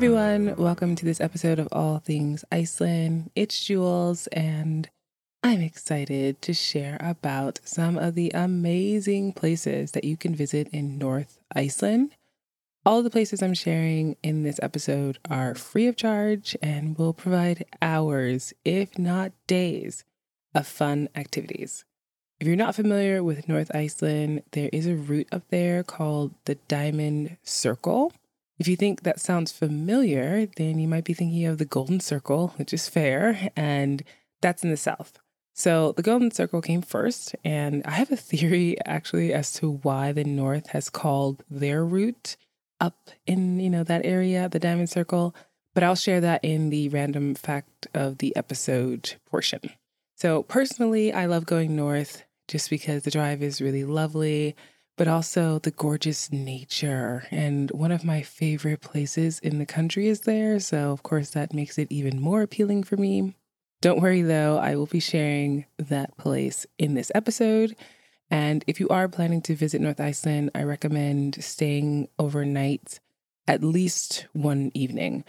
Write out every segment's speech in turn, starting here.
everyone. Welcome to this episode of All Things Iceland. It's Jules, and I'm excited to share about some of the amazing places that you can visit in North Iceland. All the places I'm sharing in this episode are free of charge and will provide hours, if not days, of fun activities. If you're not familiar with North Iceland, there is a route up there called the Diamond Circle. If you think that sounds familiar, then you might be thinking of the Golden Circle, which is fair, and that's in the south. So the Golden Circle came first, and I have a theory actually as to why the North has called their route up in, you know, that area, the Diamond Circle, but I'll share that in the random fact of the episode portion. So personally, I love going north just because the drive is really lovely but also the gorgeous nature. And one of my favorite places in the country is there. So, of course, that makes it even more appealing for me. Don't worry though, I will be sharing that place in this episode. And if you are planning to visit North Iceland, I recommend staying overnight at least one evening.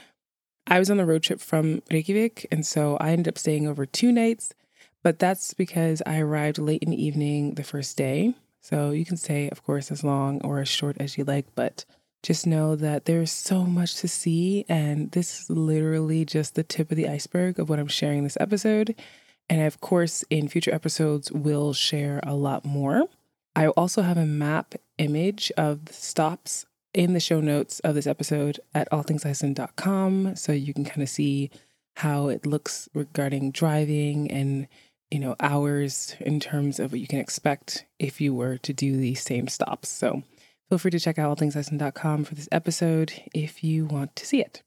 I was on the road trip from Reykjavik, and so I ended up staying over two nights, but that's because I arrived late in the evening the first day. So you can stay, of course, as long or as short as you like, but just know that there's so much to see. And this is literally just the tip of the iceberg of what I'm sharing this episode. And of course, in future episodes, we'll share a lot more. I also have a map image of the stops in the show notes of this episode at allthingsiceland.com. So you can kind of see how it looks regarding driving and you know, hours in terms of what you can expect if you were to do these same stops. So feel free to check out allthingsiceland.com for this episode if you want to see it.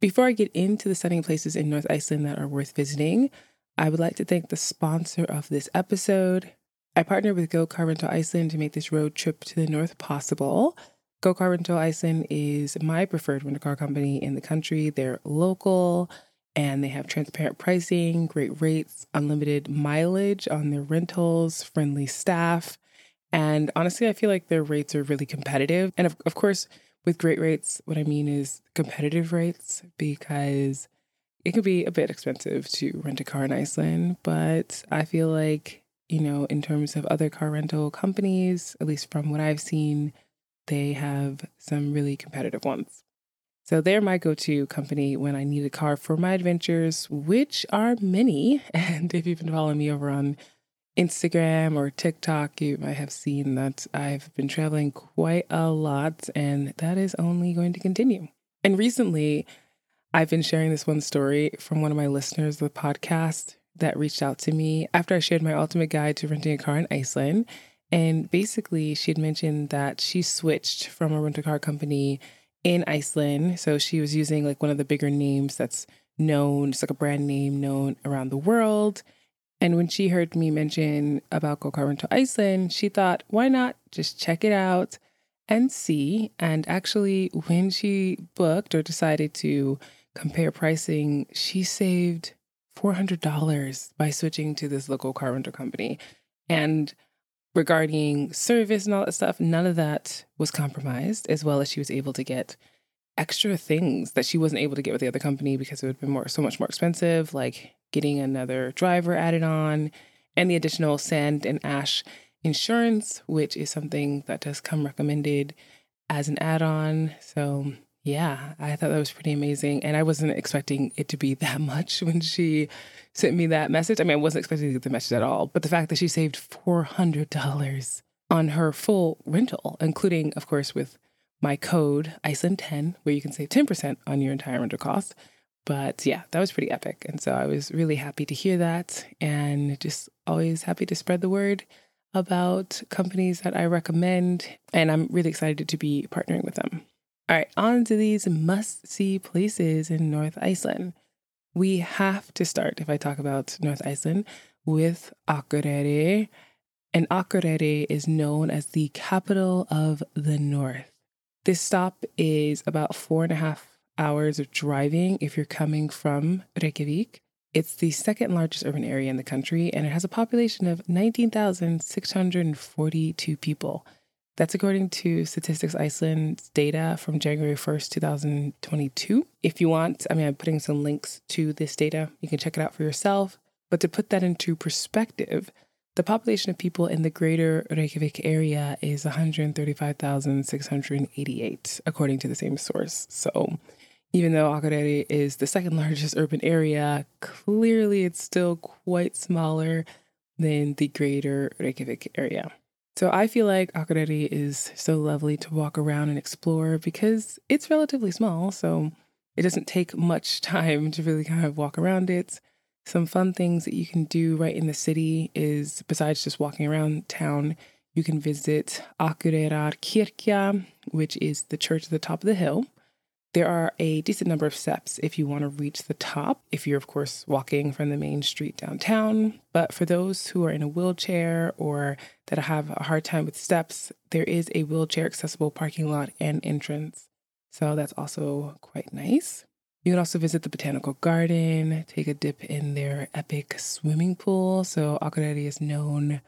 Before I get into the stunning places in North Iceland that are worth visiting, I would like to thank the sponsor of this episode. I partnered with Go Car Rental Iceland to make this road trip to the north possible. Go Car Rental Iceland is my preferred rental car company in the country. They're local, and they have transparent pricing, great rates, unlimited mileage on their rentals, friendly staff. And honestly, I feel like their rates are really competitive. And of, of course, with great rates, what I mean is competitive rates because it can be a bit expensive to rent a car in Iceland. But I feel like, you know, in terms of other car rental companies, at least from what I've seen, they have some really competitive ones. So they're my go to company when I need a car for my adventures, which are many. And if you've been following me over on Instagram or TikTok, you might have seen that I've been traveling quite a lot, and that is only going to continue. And recently, I've been sharing this one story from one of my listeners of the podcast that reached out to me after I shared my ultimate guide to renting a car in Iceland. And basically, she had mentioned that she switched from a rental car company in Iceland. So she was using like one of the bigger names that's known, it's like a brand name known around the world. And when she heard me mention about Go Car Rental Iceland, she thought, why not just check it out and see? And actually, when she booked or decided to compare pricing, she saved $400 by switching to this local car rental company. And regarding service and all that stuff, none of that was compromised, as well as she was able to get extra things that she wasn't able to get with the other company because it would have been more so much more expensive, like getting another driver added on and the additional sand and ash insurance, which is something that does come recommended as an add-on. So yeah, I thought that was pretty amazing. And I wasn't expecting it to be that much when she sent me that message. I mean, I wasn't expecting to get the message at all, but the fact that she saved $400 on her full rental, including, of course, with my code Iceland10, where you can save 10% on your entire rental cost. But yeah, that was pretty epic. And so I was really happy to hear that and just always happy to spread the word about companies that I recommend. And I'm really excited to be partnering with them. All right, on to these must see places in North Iceland. We have to start, if I talk about North Iceland, with Akureyri. And Akureyri is known as the capital of the North. This stop is about four and a half hours of driving if you're coming from Reykjavik. It's the second largest urban area in the country, and it has a population of 19,642 people. That's according to Statistics Iceland's data from January 1st, 2022. If you want, I mean, I'm putting some links to this data. You can check it out for yourself. But to put that into perspective, the population of people in the greater Reykjavik area is 135,688, according to the same source. So even though Akureyri is the second largest urban area, clearly it's still quite smaller than the greater Reykjavik area. So I feel like Akureyri is so lovely to walk around and explore because it's relatively small, so it doesn't take much time to really kind of walk around it. Some fun things that you can do right in the city is besides just walking around town, you can visit Akureyrar which is the church at the top of the hill. There are a decent number of steps if you want to reach the top, if you're, of course, walking from the main street downtown. But for those who are in a wheelchair or that have a hard time with steps, there is a wheelchair accessible parking lot and entrance. So that's also quite nice. You can also visit the botanical garden, take a dip in their epic swimming pool. So Akureyri is known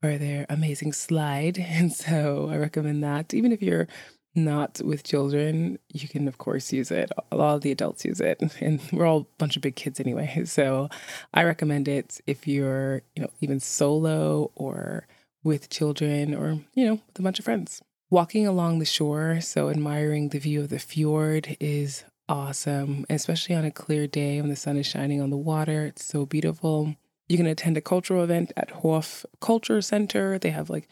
for their amazing slide. And so I recommend that. Even if you're not with children, you can of course use it. A lot of the adults use it, and we're all a bunch of big kids anyway. So I recommend it if you're, you know, even solo or with children or, you know, with a bunch of friends. Walking along the shore, so admiring the view of the fjord is awesome, especially on a clear day when the sun is shining on the water. It's so beautiful. You can attend a cultural event at Hof Culture Center. They have like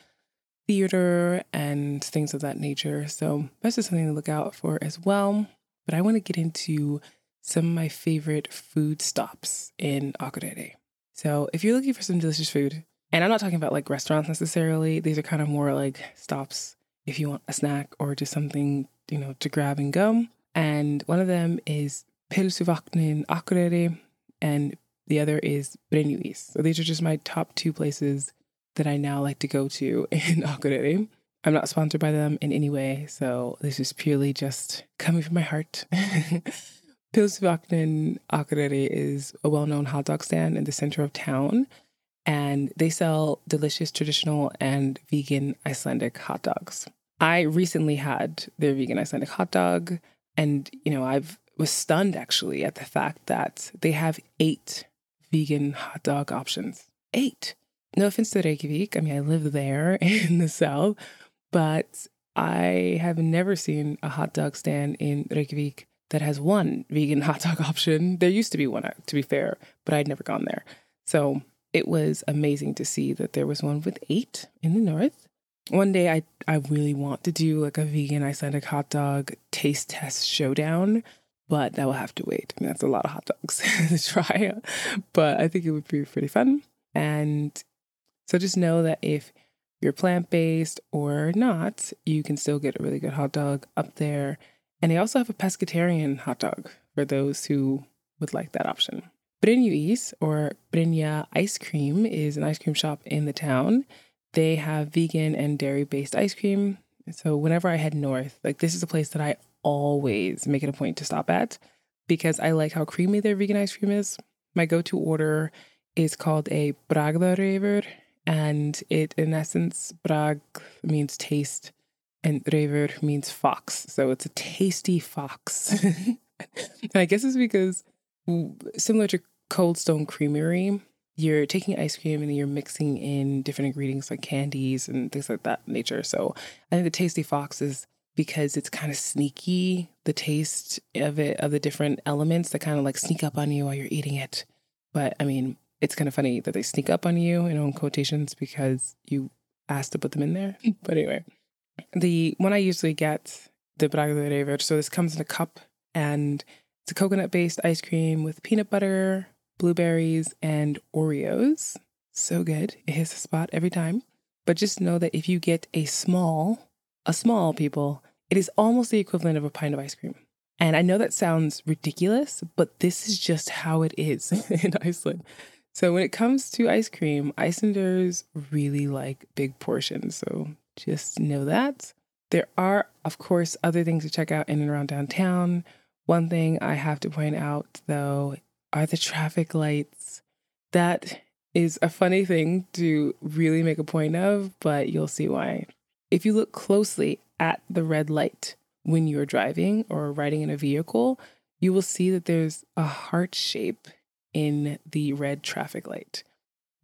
theater and things of that nature. So that's just something to look out for as well. But I want to get into some of my favorite food stops in Akureyri. So if you're looking for some delicious food, and I'm not talking about like restaurants necessarily, these are kind of more like stops if you want a snack or just something, you know, to grab and go. And one of them is Pylsuvagninn Akureyri, and the other is Brynjuís. So these are just my top two places that I now like to go to in Akureyri. I'm not sponsored by them in any way, so this is purely just coming from my heart. Pylsuvagninn Akureyri is a well-known hot dog stand in the center of town, and they sell delicious traditional and vegan Icelandic hot dogs. I recently had their vegan Icelandic hot dog, and you know, I've was stunned actually at the fact that they have eight vegan hot dog options. Eight no offense to Reykjavik. I mean, I live there in the south, but I have never seen a hot dog stand in Reykjavik that has one vegan hot dog option. There used to be one, uh, to be fair, but I'd never gone there. So it was amazing to see that there was one with eight in the north. One day I, I really want to do like a vegan Icelandic hot dog taste test showdown, but that will have to wait. I mean, that's a lot of hot dogs to try, but I think it would be pretty fun. And so just know that if you're plant based or not, you can still get a really good hot dog up there. And they also have a pescatarian hot dog for those who would like that option. Brynjuís or Brynja Ice Cream is an ice cream shop in the town. They have vegan and dairy based ice cream. So whenever I head north, like this is a place that I always make it a point to stop at because I like how creamy their vegan ice cream is. My go to order is called a Bragðarefur and it in essence brag means taste and rever means fox. So it's a tasty fox. I guess it's because similar to cold stone creamery you're taking ice cream and you're mixing in different ingredients like candies and things like that nature. So i think the tasty fox is because it's kind of sneaky the taste of it of the different elements that kind of like sneak up on you while you're eating it. But i mean it's kind of funny that they sneak up on you in own quotations because you asked to put them in there. Mm. but anyway, the one I usually get, the Bragðarefur, so this comes in a cup and it's a coconut based ice cream with peanut butter, blueberries, and Oreos. So good. It hits the spot every time. But just know that if you get a small, a small people, it is almost the equivalent of a pint of ice cream. And I know that sounds ridiculous, but this is just how it is in Iceland. So when it comes to ice cream, Icelanders really like big portions. So just know that. There are, of course, other things to check out in and around downtown. One thing I have to point out, though, are the traffic lights. That is a funny thing to really make a point of, but you'll see why. if you look closely at the red light when you're driving or riding in a vehicle, you will see that there's a heart shape in the red traffic light.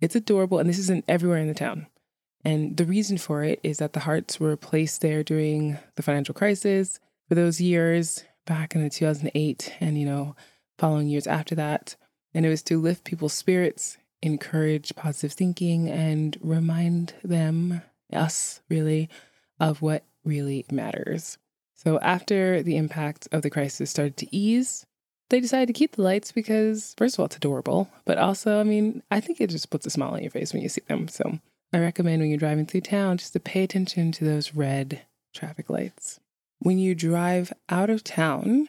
It's adorable, and this isn't everywhere in the town. And the reason for it is that the hearts were placed there during the financial crisis for those years back in the 2008 and, you know, following years after that. And it was to lift people's spirits, encourage positive thinking, and remind them, us really, of what really matters. So after the impact of the crisis started to ease, they decided to keep the lights because, first of all, it's adorable, but also, I mean, I think it just puts a smile on your face when you see them. So I recommend when you're driving through town just to pay attention to those red traffic lights. When you drive out of town,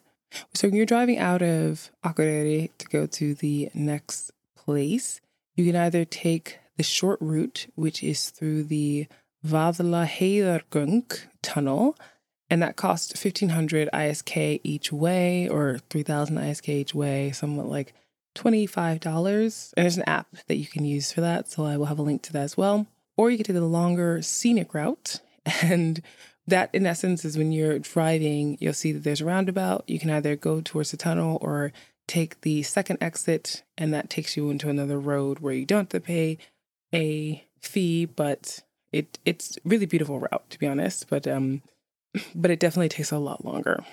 so when you're driving out of Akureyri to go to the next place, you can either take the short route, which is through the Vaðlaheiðargöng tunnel, and that costs 1500 ISK each way or 3000 ISK each way, somewhat like $25. And there's an app that you can use for that. So I will have a link to that as well. Or you can take the longer scenic route. And that, in essence, is when you're driving, you'll see that there's a roundabout. You can either go towards the tunnel or take the second exit, and that takes you into another road where you don't have to pay a fee, but it it's really beautiful route to be honest. But um, but it definitely takes a lot longer.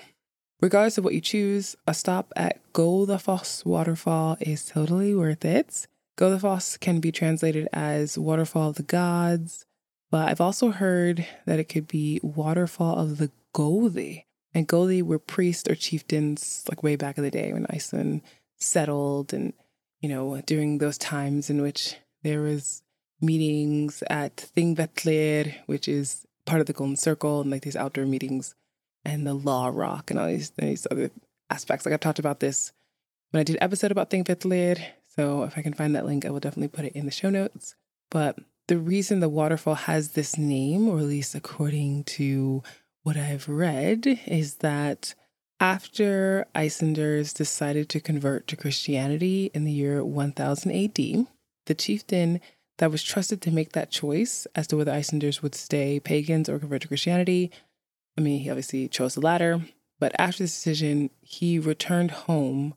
Regardless of what you choose, a stop at Godafoss waterfall is totally worth it. Godafoss can be translated as waterfall of the gods, but I've also heard that it could be waterfall of the Gothi. And Gothi were priests or chieftains like way back in the day when Iceland settled and, you know, during those times in which there was meetings at Thingvellir, which is part of the Golden Circle, and like these outdoor meetings and the Law Rock and all these, these other aspects. Like I've talked about this when I did episode about Thingvellir. So if I can find that link, I will definitely put it in the show notes. But the reason the waterfall has this name, or at least according to what I've read, is that after Icelanders decided to convert to Christianity in the year 1000 AD, the chieftain that was trusted to make that choice as to whether Icelanders would stay pagans or convert to Christianity I mean, he obviously chose the latter, but after this decision, he returned home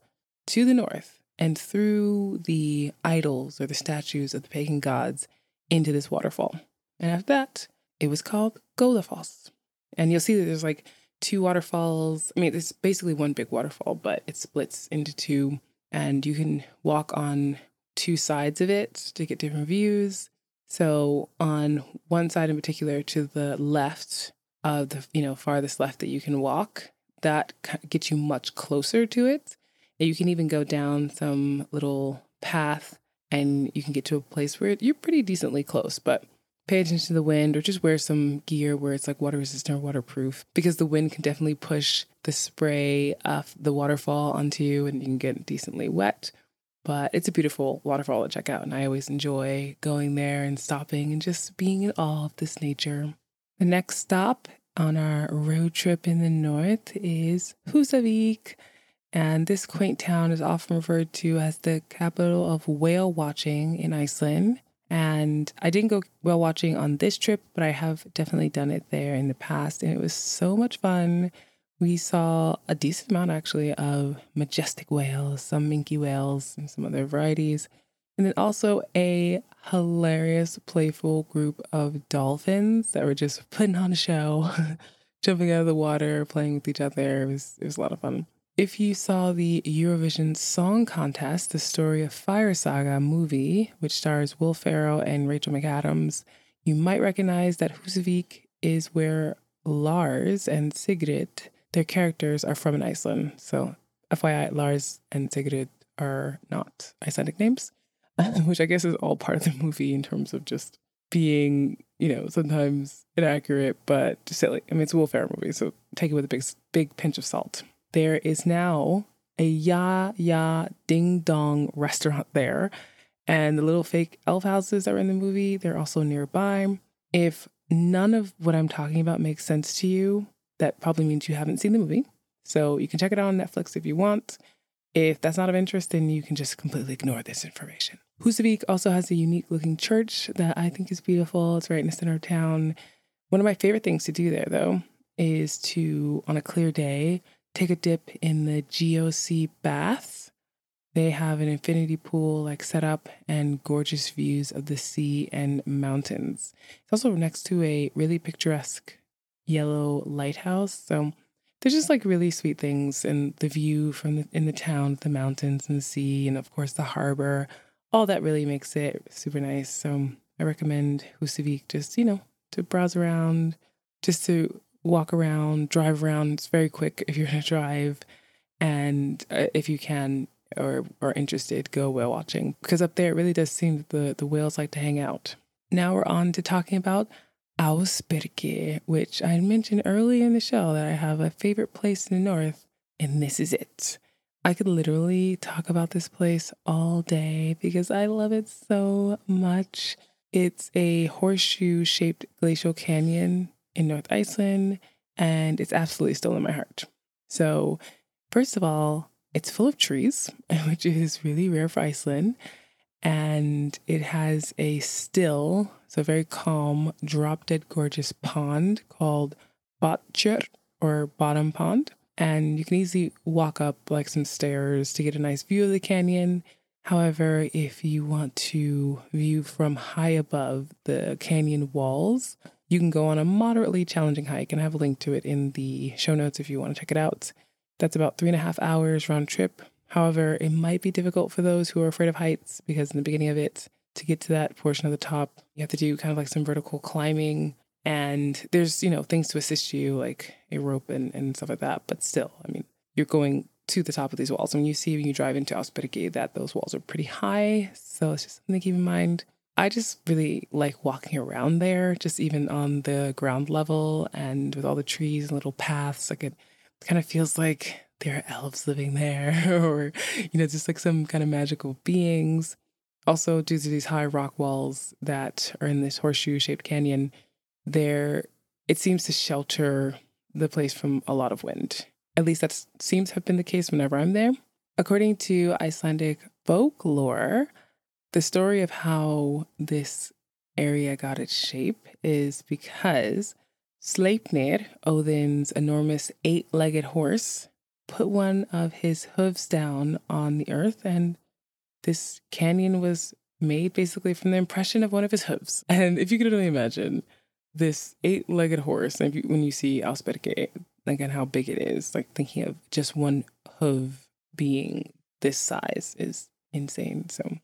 to the north and threw the idols or the statues of the pagan gods into this waterfall. And after that, it was called Godafoss. And you'll see that there's like two waterfalls. I mean, it's basically one big waterfall, but it splits into two, and you can walk on two sides of it to get different views. So, on one side in particular, to the left, of the you know farthest left that you can walk that gets you much closer to it and you can even go down some little path and you can get to a place where you're pretty decently close but pay attention to the wind or just wear some gear where it's like water resistant or waterproof because the wind can definitely push the spray of the waterfall onto you and you can get decently wet but it's a beautiful waterfall to check out and i always enjoy going there and stopping and just being in awe of this nature the next stop on our road trip in the north is Húsavík, and this quaint town is often referred to as the capital of whale watching in Iceland. And I didn't go whale watching on this trip, but I have definitely done it there in the past, and it was so much fun. We saw a decent amount actually of majestic whales, some minke whales, and some other varieties. And then also a hilarious, playful group of dolphins that were just putting on a show, jumping out of the water, playing with each other. It was, it was a lot of fun. If you saw the Eurovision Song Contest, the story of Fire Saga movie, which stars Will Ferrell and Rachel McAdams, you might recognize that Húsavík is where Lars and Sigrid, their characters, are from Iceland. So, FYI, Lars and Sigrid are not Icelandic names. which I guess is all part of the movie in terms of just being, you know, sometimes inaccurate but silly. I mean, it's a Will Ferrell movie, so take it with a big, big pinch of salt. There is now a Jaja Ding Dong restaurant there, and the little fake elf houses that were in the movie, they're also nearby. If none of what I'm talking about makes sense to you, that probably means you haven't seen the movie. So you can check it out on Netflix if you want. If that's not of interest, then you can just completely ignore this information. Húsavík also has a unique looking church that I think is beautiful. It's right in the center of town One of my favorite things to do there, though, is to, on a clear day, take a dip in the GeoSea bath. They have an infinity pool like set up and gorgeous views of the sea and mountains. It's also next to a really picturesque yellow lighthouse. So there's just like really sweet things and the view from the, in the town, the mountains and the sea, and of course the harbor. All that really makes it super nice. So I recommend Husavik just, you know, to browse around, just to walk around, drive around. It's very quick if you're going to drive. And uh, if you can or are interested, go whale watching because up there it really does seem that the, the whales like to hang out. Now we're on to talking about Ásbyrgi, which I mentioned early in the show that I have a favorite place in the north, and this is it. I could literally talk about this place all day because I love it so much. It's a horseshoe shaped glacial canyon in North Iceland, and it's absolutely still in my heart. So, first of all, it's full of trees, which is really rare for Iceland. And it has a still, so very calm, drop dead gorgeous pond called Botnstjörn or Bottom Pond. And you can easily walk up like some stairs to get a nice view of the canyon. However, if you want to view from high above the canyon walls, you can go on a moderately challenging hike, and I have a link to it in the show notes if you want to check it out. That's about three and a half hours round trip. However, it might be difficult for those who are afraid of heights because in the beginning of it, to get to that portion of the top, you have to do kind of like some vertical climbing. And there's, you know, things to assist you, like a rope and, and stuff like that. But still, I mean, you're going to the top of these walls. When you see when you drive into Ásbyrgi that those walls are pretty high. So it's just something to keep in mind. I just really like walking around there, just even on the ground level and with all the trees and little paths. Like it kind of feels like there are elves living there, or, you know, just like some kind of magical beings. Also, due to these high rock walls that are in this horseshoe shaped canyon, there it seems to shelter the place from a lot of wind. At least that seems to have been the case whenever I'm there. According to Icelandic folklore, the story of how this area got its shape is because Sleipnir, Odin's enormous eight legged horse, put one of his hooves down on the earth, and this canyon was made basically from the impression of one of his hooves. And if you could only imagine this eight legged horse, and you, when you see Ásbyrgi, again, how big it is, like thinking of just one hoof being this size is insane. So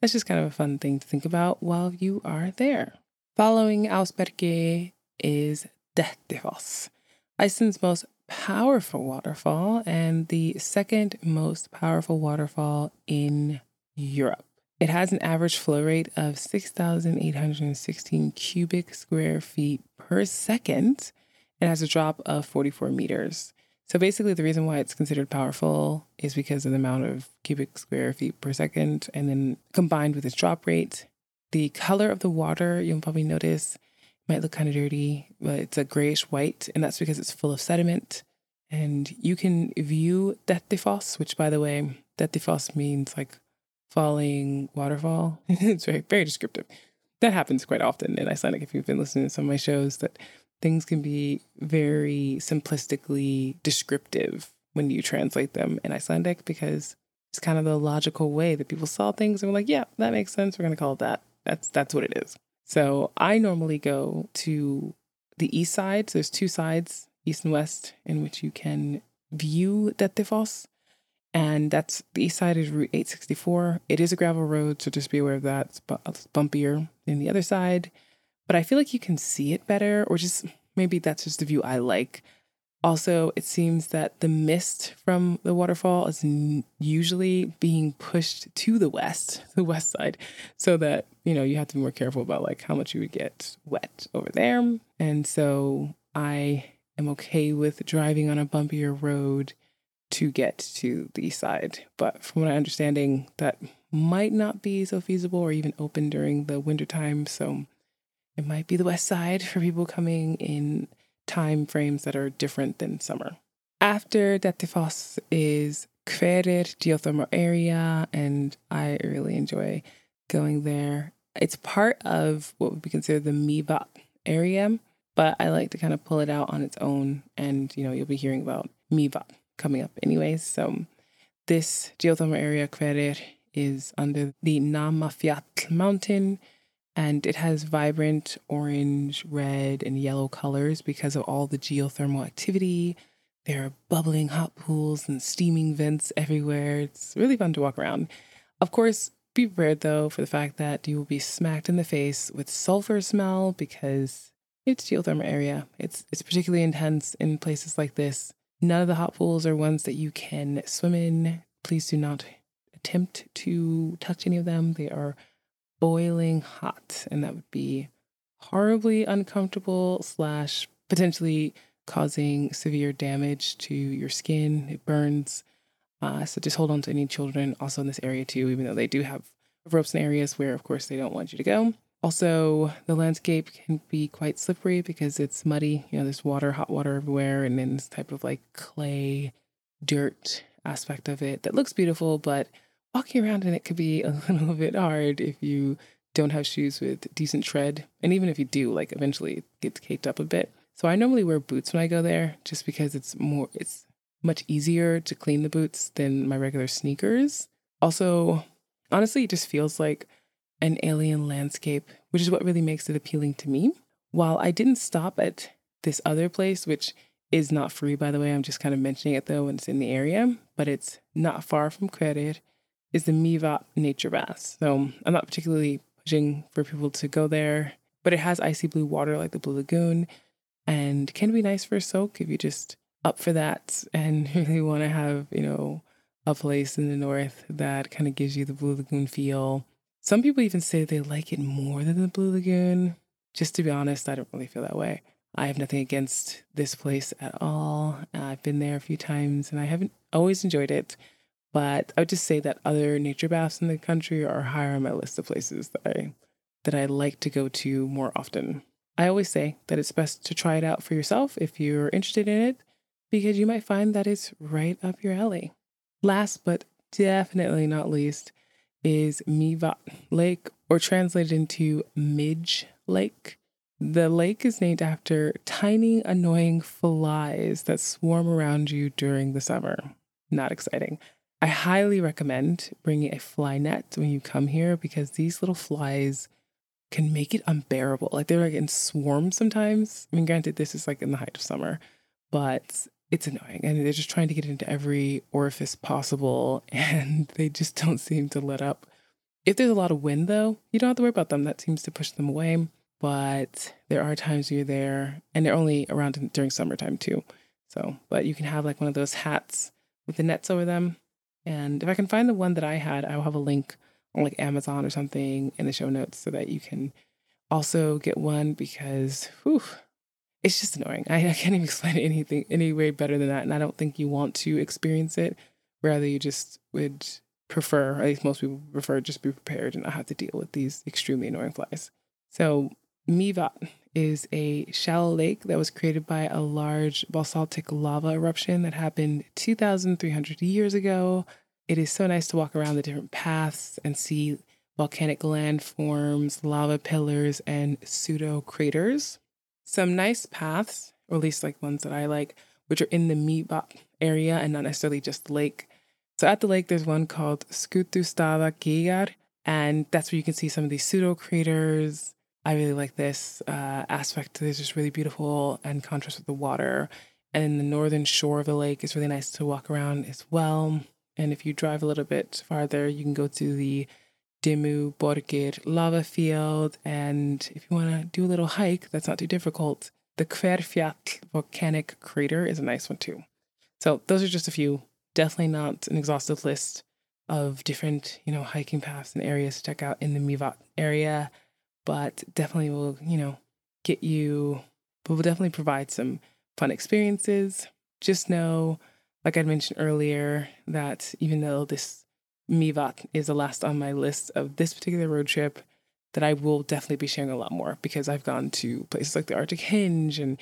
that's just kind of a fun thing to think about while you are there. Following Ásbyrgi is Dettifoss, Iceland's most powerful waterfall and the second most powerful waterfall in Europe. It has an average flow rate of 6,816 cubic square feet per second and has a drop of 44 meters. So basically, the reason why it's considered powerful is because of the amount of cubic square feet per second, and then combined with its drop rate. The color of the water, you'll probably notice, might look kind of dirty, but it's a grayish white, and that's because it's full of sediment. And you can view Dettifoss, which, by the way, Dettifoss means like falling waterfall. it's very, very descriptive. That happens quite often in Icelandic. If you've been listening to some of my shows, that things can be very simplistically descriptive when you translate them in Icelandic because it's kind of the logical way that people saw things and were like, yeah, that makes sense. We're going to call it that. That's that's what it is. So I normally go to the east side. So there's two sides, east and west, in which you can view Dettifoss. And that's the east side is Route 864. It is a gravel road, so just be aware of that. It's, it's bumpier than the other side but I feel like you can see it better, or just maybe that's just the view I like. Also, it seems that the mist from the waterfall is usually being pushed to the west, the west side, so that, you know, you have to be more careful about like how much you would get wet over there. And so I am okay with driving on a bumpier road to get to the east side. But from what I'm understanding, that might not be so feasible or even open during the winter time. So it might be the west side for people coming in time frames that are different than summer. After Dettifoss is Hverir geothermal area, and I really enjoy going there. It's part of what would be considered the Mývatn area, but I like to kind of pull it out on its own. And, you know, you'll be hearing about Mývatn coming up anyways. So this geothermal area Hverir is under the Namafjall mountain and it has vibrant orange, red, and yellow colors because of all the geothermal activity. There are bubbling hot pools and steaming vents everywhere. It's really fun to walk around. Of course, be prepared though for the fact that you will be smacked in the face with sulfur smell because it's geothermal area. It's it's particularly intense in places like this. None of the hot pools are ones that you can swim in. Please do not attempt to touch any of them. They are boiling hot, and that would be horribly uncomfortable slash potentially causing severe damage to your skin. It burns. Uh, so just hold on to any children also in this area too, even though they do have ropes in areas where, of course, they don't want you to go. Also, the landscape can be quite slippery because it's muddy. You know, there's water, hot water everywhere, and then this type of like clay, dirt aspect of it that looks beautiful, but walking around in it could be a little bit hard if you don't have shoes with decent tread. And even if you do, like eventually it gets caked up a bit. So I normally wear boots when I go there just because it's more it's much easier to clean the boots than my regular sneakers. Also, honestly, it just feels like an alien landscape, which is what really makes it appealing to me. While I didn't stop at this other place, which is not free, by the way, I'm just kind of mentioning it though when it's in the area, but it's not far from Hverir is the Mývatn Nature Baths. So I'm not particularly pushing for people to go there, but it has icy blue water like the Blue Lagoon and can be nice for a soak if you just up for that and really want to have, you know, a place in the north that kind of gives you the Blue Lagoon feel. Some people even say they like it more than the Blue Lagoon. Just to be honest, I don't really feel that way. I have nothing against this place at all. I've been there a few times and I haven't always enjoyed it. But I would just say that other nature baths in the country are higher on my list of places that I that I like to go to more often. I always say that it's best to try it out for yourself if you're interested in it, because you might find that it's right up your alley. Last but definitely not least is Mývatn Lake, or translated into Midge Lake. The lake is named after tiny, annoying flies that swarm around you during the summer. Not exciting. I highly recommend bringing a fly net when you come here because these little flies can make it unbearable. Like they're like in swarms sometimes. I mean, granted, this is like in the height of summer, but it's annoying. And they're just trying to get into every orifice possible and they just don't seem to let up. If there's a lot of wind, though, you don't have to worry about them. That seems to push them away. But there are times you're there and they're only around during summertime too. So, but you can have like one of those hats with the nets over them and if I can find the one that I had, I'll have a link on like Amazon or something in the show notes so that you can also get one because whew, it's just annoying. I, I can't even explain anything any way better than that. And I don't think you want to experience it. Rather, you just would prefer, at least most people prefer, just be prepared and not have to deal with these extremely annoying flies. So Mývatn is a shallow lake that was created by a large basaltic lava eruption that happened 2,300 years ago. It is so nice to walk around the different paths and see volcanic landforms, lava pillars, and pseudo craters. Some nice paths, or at least like ones that I like, which are in the Mývatn area and not necessarily just the lake. So at the lake, there's one called Skútustaðagígar, and that's where you can see some of these pseudo craters, I really like this uh, aspect. It's just really beautiful and contrast with the water. And the northern shore of the lake is really nice to walk around as well. And if you drive a little bit farther, you can go to the Dimmuborgir lava field. And if you want to do a little hike, that's not too difficult. The Hverfjall volcanic crater is a nice one too. So those are just a few. Definitely not an exhaustive list of different, you know, hiking paths and areas to check out in the Mývatn area but definitely will, you know, get you, but will definitely provide some fun experiences. Just know, like I mentioned earlier, that even though this Mývatn is the last on my list of this particular road trip, that I will definitely be sharing a lot more because I've gone to places like the Arctic Henge and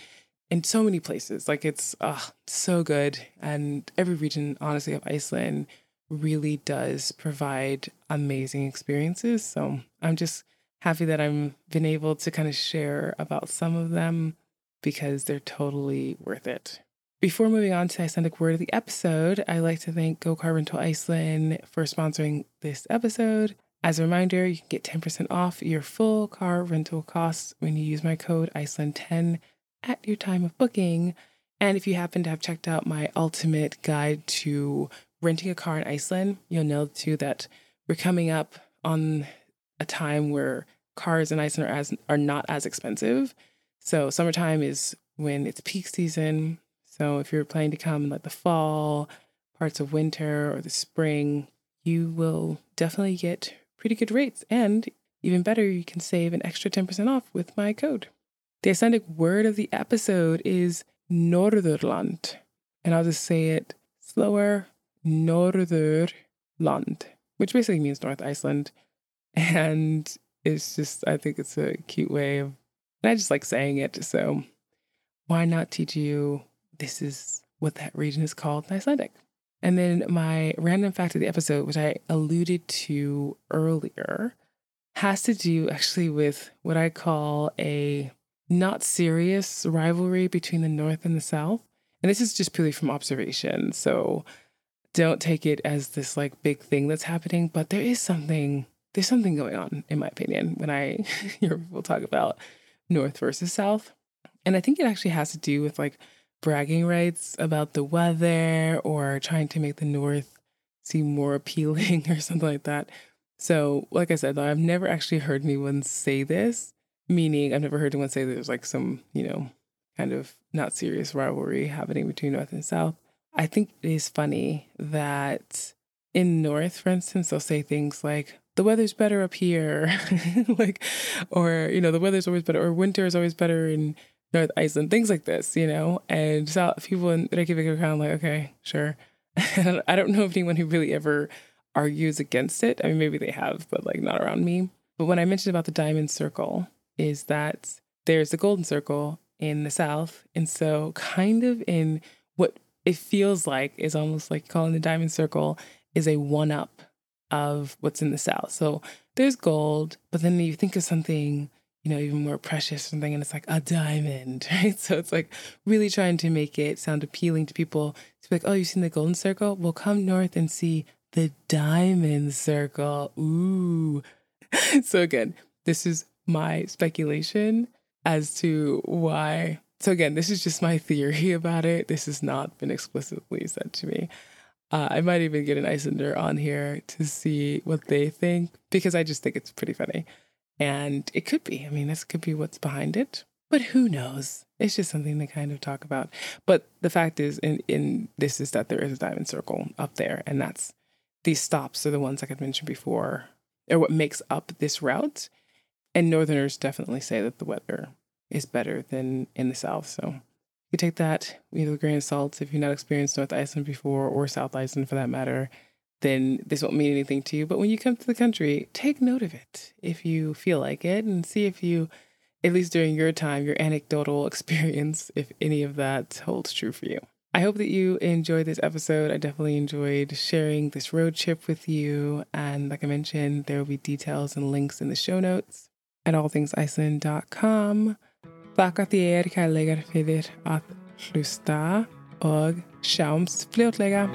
in so many places. Like it's uh, so good. And every region, honestly, of Iceland really does provide amazing experiences. So I'm just happy that I've been able to kind of share about some of them. because they're totally worth it. Before moving on to Icelandic word of the episode, I'd like to thank Go Car Rental Iceland for sponsoring this episode. As a reminder, you can get 10% off your full car rental costs when you use my code Iceland10 at your time of booking. And if you happen to have checked out my ultimate guide to renting a car in Iceland, you'll know too that we're coming up on a time where cars in Iceland are as are not as expensive. So summertime is when it's peak season. So if you're planning to come in like the fall, parts of winter, or the spring, you will definitely get pretty good rates. And even better, you can save an extra 10% off with my code. The Icelandic word of the episode is Norðurland. And I'll just say it slower Norðurland, which basically means North Iceland. And it's just, I think it's a cute way of, and I just like saying it. So why not teach you this is what that region is called in Icelandic. And then my random fact of the episode, which I alluded to earlier, has to do actually with what I call a not serious rivalry between the North and the South. And this is just purely from observation. So don't take it as this like big thing that's happening, but there is something, there's something going on, in my opinion, when I hear people talk about North versus South. And I think it actually has to do with like bragging rights about the weather or trying to make the North seem more appealing or something like that. So, like I said, I've never actually heard anyone say this, meaning I've never heard anyone say there's like some, you know, kind of not serious rivalry happening between North and South. I think it is funny that in North, for instance, they'll say things like, the weather's better up here, like, or, you know, the weather's always better, or winter is always better in North Iceland, things like this, you know? And so people in Reykjavik are kind of like, okay, sure. I don't know of anyone who really ever argues against it. I mean, maybe they have, but like not around me. But when I mentioned about the diamond circle, is that there's the golden circle in the south. And so, kind of in what it feels like is almost like calling the diamond circle is a one up of what's in the south. So, there's gold, but then you think of something you know, even more precious something and it's like a diamond, right? So it's like really trying to make it sound appealing to people to be like, oh, you've seen the golden circle? Well, come north and see the diamond circle. Ooh. so again, this is my speculation as to why. So again, this is just my theory about it. This has not been explicitly said to me. Uh, I might even get an Icelander on here to see what they think because I just think it's pretty funny. And it could be. I mean, this could be what's behind it. But who knows? It's just something to kind of talk about. But the fact is, in, in this is that there is a diamond circle up there, and that's these stops are the ones like I mentioned before, or what makes up this route. And Northerners definitely say that the weather is better than in the South. So you take that with a grain of salt if you've not experienced North Iceland before, or South Iceland for that matter then this won't mean anything to you. But when you come to the country, take note of it if you feel like it and see if you, at least during your time, your anecdotal experience, if any of that holds true for you. I hope that you enjoyed this episode. I definitely enjoyed sharing this road trip with you. And like I mentioned, there will be details and links in the show notes at allthingsiceland.com. Þakka þér kærlegar fyrir að hlusta og sjáumst fljótlega.